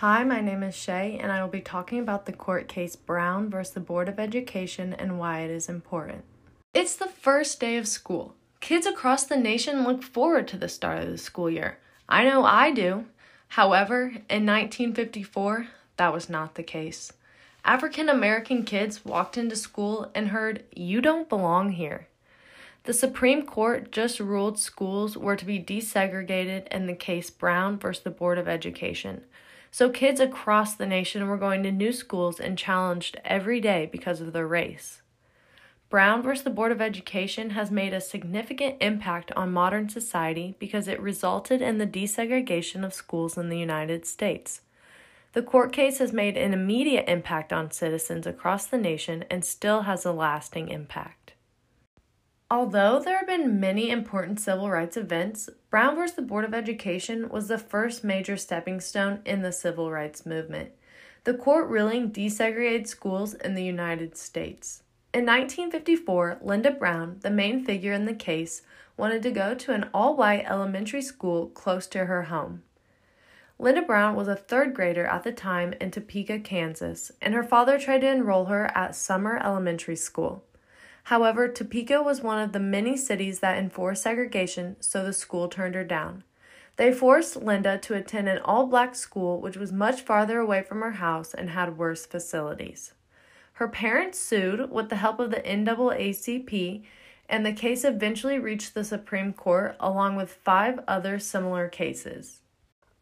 Hi, my name is Shay, and I will be talking about the court case Brown versus the Board of Education and why it is important. It's the first day of school. Kids across the nation look forward to the start of the school year. I know I do. However, in 1954, that was not the case. African American kids walked into school and heard, You don't belong here. The Supreme Court just ruled schools were to be desegregated in the case Brown versus the Board of Education. So kids across the nation were going to new schools and challenged every day because of their race. Brown versus the Board of Education has made a significant impact on modern society because it resulted in the desegregation of schools in the United States. The court case has made an immediate impact on citizens across the nation and still has a lasting impact. Although there have been many important civil rights events, Brown v. the Board of Education was the first major stepping stone in the civil rights movement. The court ruling desegregated schools in the United States. In 1954, Linda Brown, the main figure in the case, wanted to go to an all white elementary school close to her home. Linda Brown was a third grader at the time in Topeka, Kansas, and her father tried to enroll her at Sumner Elementary School. However, Topeka was one of the many cities that enforced segregation, so the school turned her down. They forced Linda to attend an all black school, which was much farther away from her house and had worse facilities. Her parents sued with the help of the NAACP, and the case eventually reached the Supreme Court along with five other similar cases.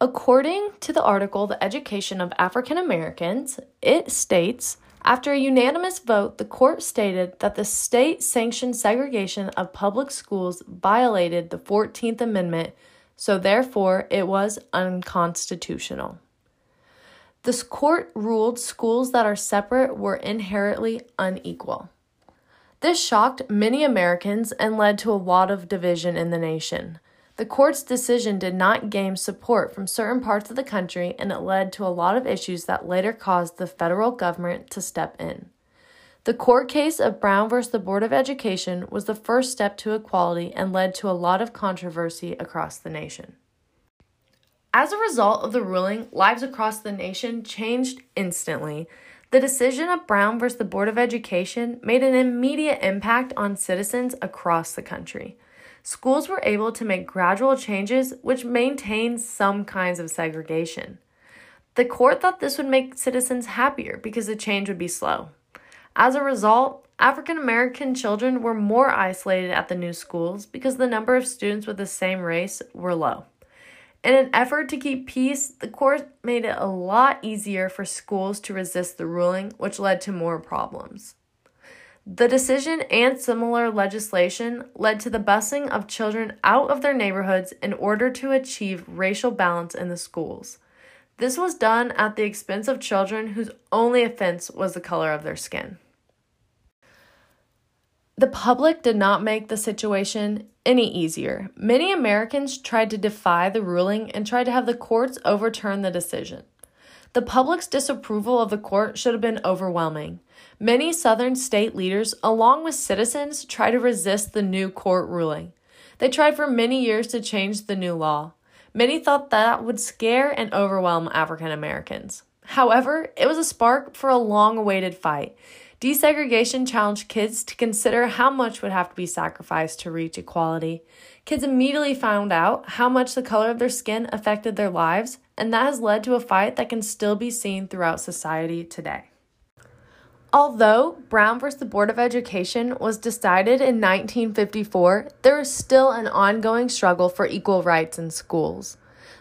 According to the article The Education of African Americans, it states after a unanimous vote, the court stated that the state sanctioned segregation of public schools violated the 14th Amendment, so therefore it was unconstitutional. This court ruled schools that are separate were inherently unequal. This shocked many Americans and led to a lot of division in the nation. The court's decision did not gain support from certain parts of the country, and it led to a lot of issues that later caused the federal government to step in. The court case of Brown v. the Board of Education was the first step to equality and led to a lot of controversy across the nation. As a result of the ruling, lives across the nation changed instantly. The decision of Brown v. the Board of Education made an immediate impact on citizens across the country schools were able to make gradual changes which maintained some kinds of segregation. The court thought this would make citizens happier because the change would be slow. As a result, African American children were more isolated at the new schools because the number of students with the same race were low. In an effort to keep peace, the court made it a lot easier for schools to resist the ruling, which led to more problems. The decision and similar legislation led to the busing of children out of their neighborhoods in order to achieve racial balance in the schools. This was done at the expense of children whose only offense was the color of their skin. The public did not make the situation any easier. Many Americans tried to defy the ruling and tried to have the courts overturn the decision. The public's disapproval of the court should have been overwhelming. Many Southern state leaders, along with citizens, tried to resist the new court ruling. They tried for many years to change the new law. Many thought that would scare and overwhelm African Americans. However, it was a spark for a long awaited fight. Desegregation challenged kids to consider how much would have to be sacrificed to reach equality. Kids immediately found out how much the color of their skin affected their lives, and that has led to a fight that can still be seen throughout society today. Although Brown v. the Board of Education was decided in 1954, there is still an ongoing struggle for equal rights in schools.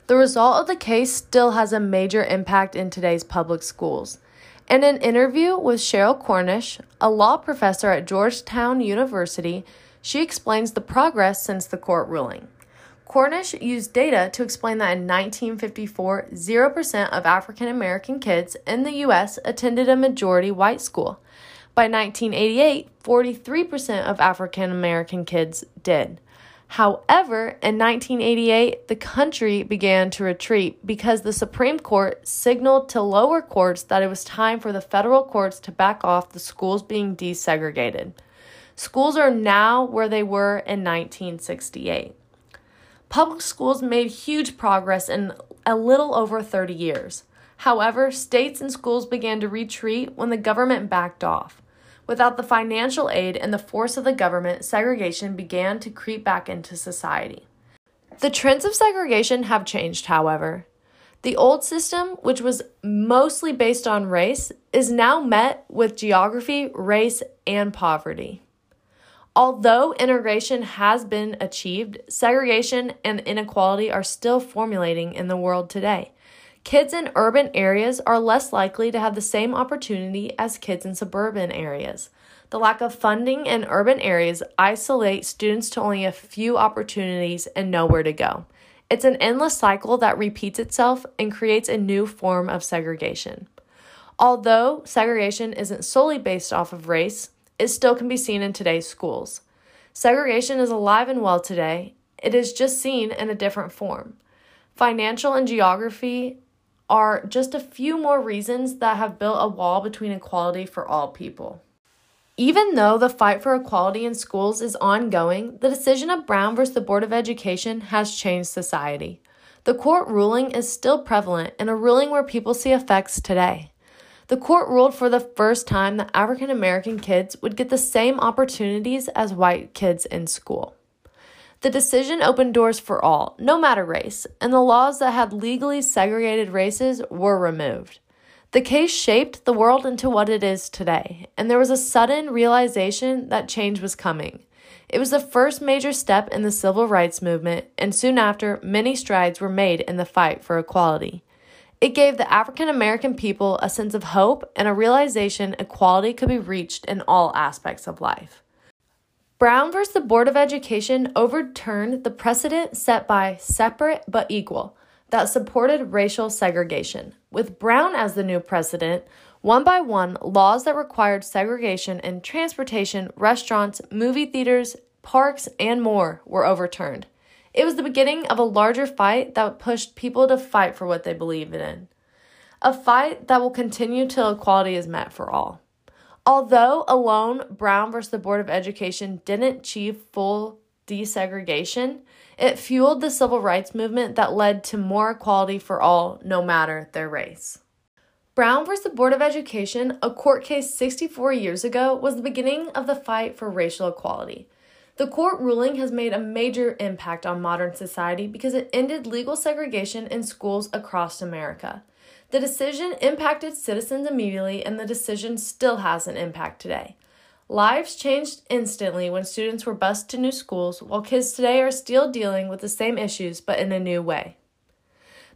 The result of the case still has a major impact in today's public schools. In an interview with Cheryl Cornish, a law professor at Georgetown University, she explains the progress since the court ruling. Cornish used data to explain that in 1954, 0% of African American kids in the U.S. attended a majority white school. By 1988, 43% of African American kids did. However, in 1988, the country began to retreat because the Supreme Court signaled to lower courts that it was time for the federal courts to back off the schools being desegregated. Schools are now where they were in 1968. Public schools made huge progress in a little over 30 years. However, states and schools began to retreat when the government backed off. Without the financial aid and the force of the government, segregation began to creep back into society. The trends of segregation have changed, however. The old system, which was mostly based on race, is now met with geography, race, and poverty. Although integration has been achieved, segregation and inequality are still formulating in the world today. Kids in urban areas are less likely to have the same opportunity as kids in suburban areas. The lack of funding in urban areas isolates students to only a few opportunities and nowhere to go. It's an endless cycle that repeats itself and creates a new form of segregation. Although segregation isn't solely based off of race, it still can be seen in today's schools. Segregation is alive and well today, it is just seen in a different form. Financial and geography are just a few more reasons that have built a wall between equality for all people. Even though the fight for equality in schools is ongoing, the decision of Brown versus the Board of Education has changed society. The court ruling is still prevalent and a ruling where people see effects today. The court ruled for the first time that African American kids would get the same opportunities as white kids in school. The decision opened doors for all, no matter race, and the laws that had legally segregated races were removed. The case shaped the world into what it is today, and there was a sudden realization that change was coming. It was the first major step in the civil rights movement, and soon after, many strides were made in the fight for equality. It gave the African American people a sense of hope and a realization equality could be reached in all aspects of life. Brown versus the Board of Education overturned the precedent set by separate but equal that supported racial segregation. With Brown as the new president, one by one, laws that required segregation in transportation, restaurants, movie theaters, parks, and more were overturned. It was the beginning of a larger fight that pushed people to fight for what they believed in. A fight that will continue till equality is met for all. Although alone, Brown versus the Board of Education didn't achieve full desegregation, it fueled the civil rights movement that led to more equality for all, no matter their race. Brown versus the Board of Education, a court case 64 years ago, was the beginning of the fight for racial equality. The court ruling has made a major impact on modern society because it ended legal segregation in schools across America. The decision impacted citizens immediately, and the decision still has an impact today. Lives changed instantly when students were bused to new schools, while kids today are still dealing with the same issues but in a new way.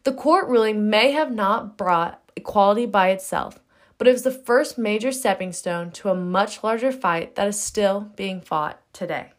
The court ruling may have not brought equality by itself, but it was the first major stepping stone to a much larger fight that is still being fought today.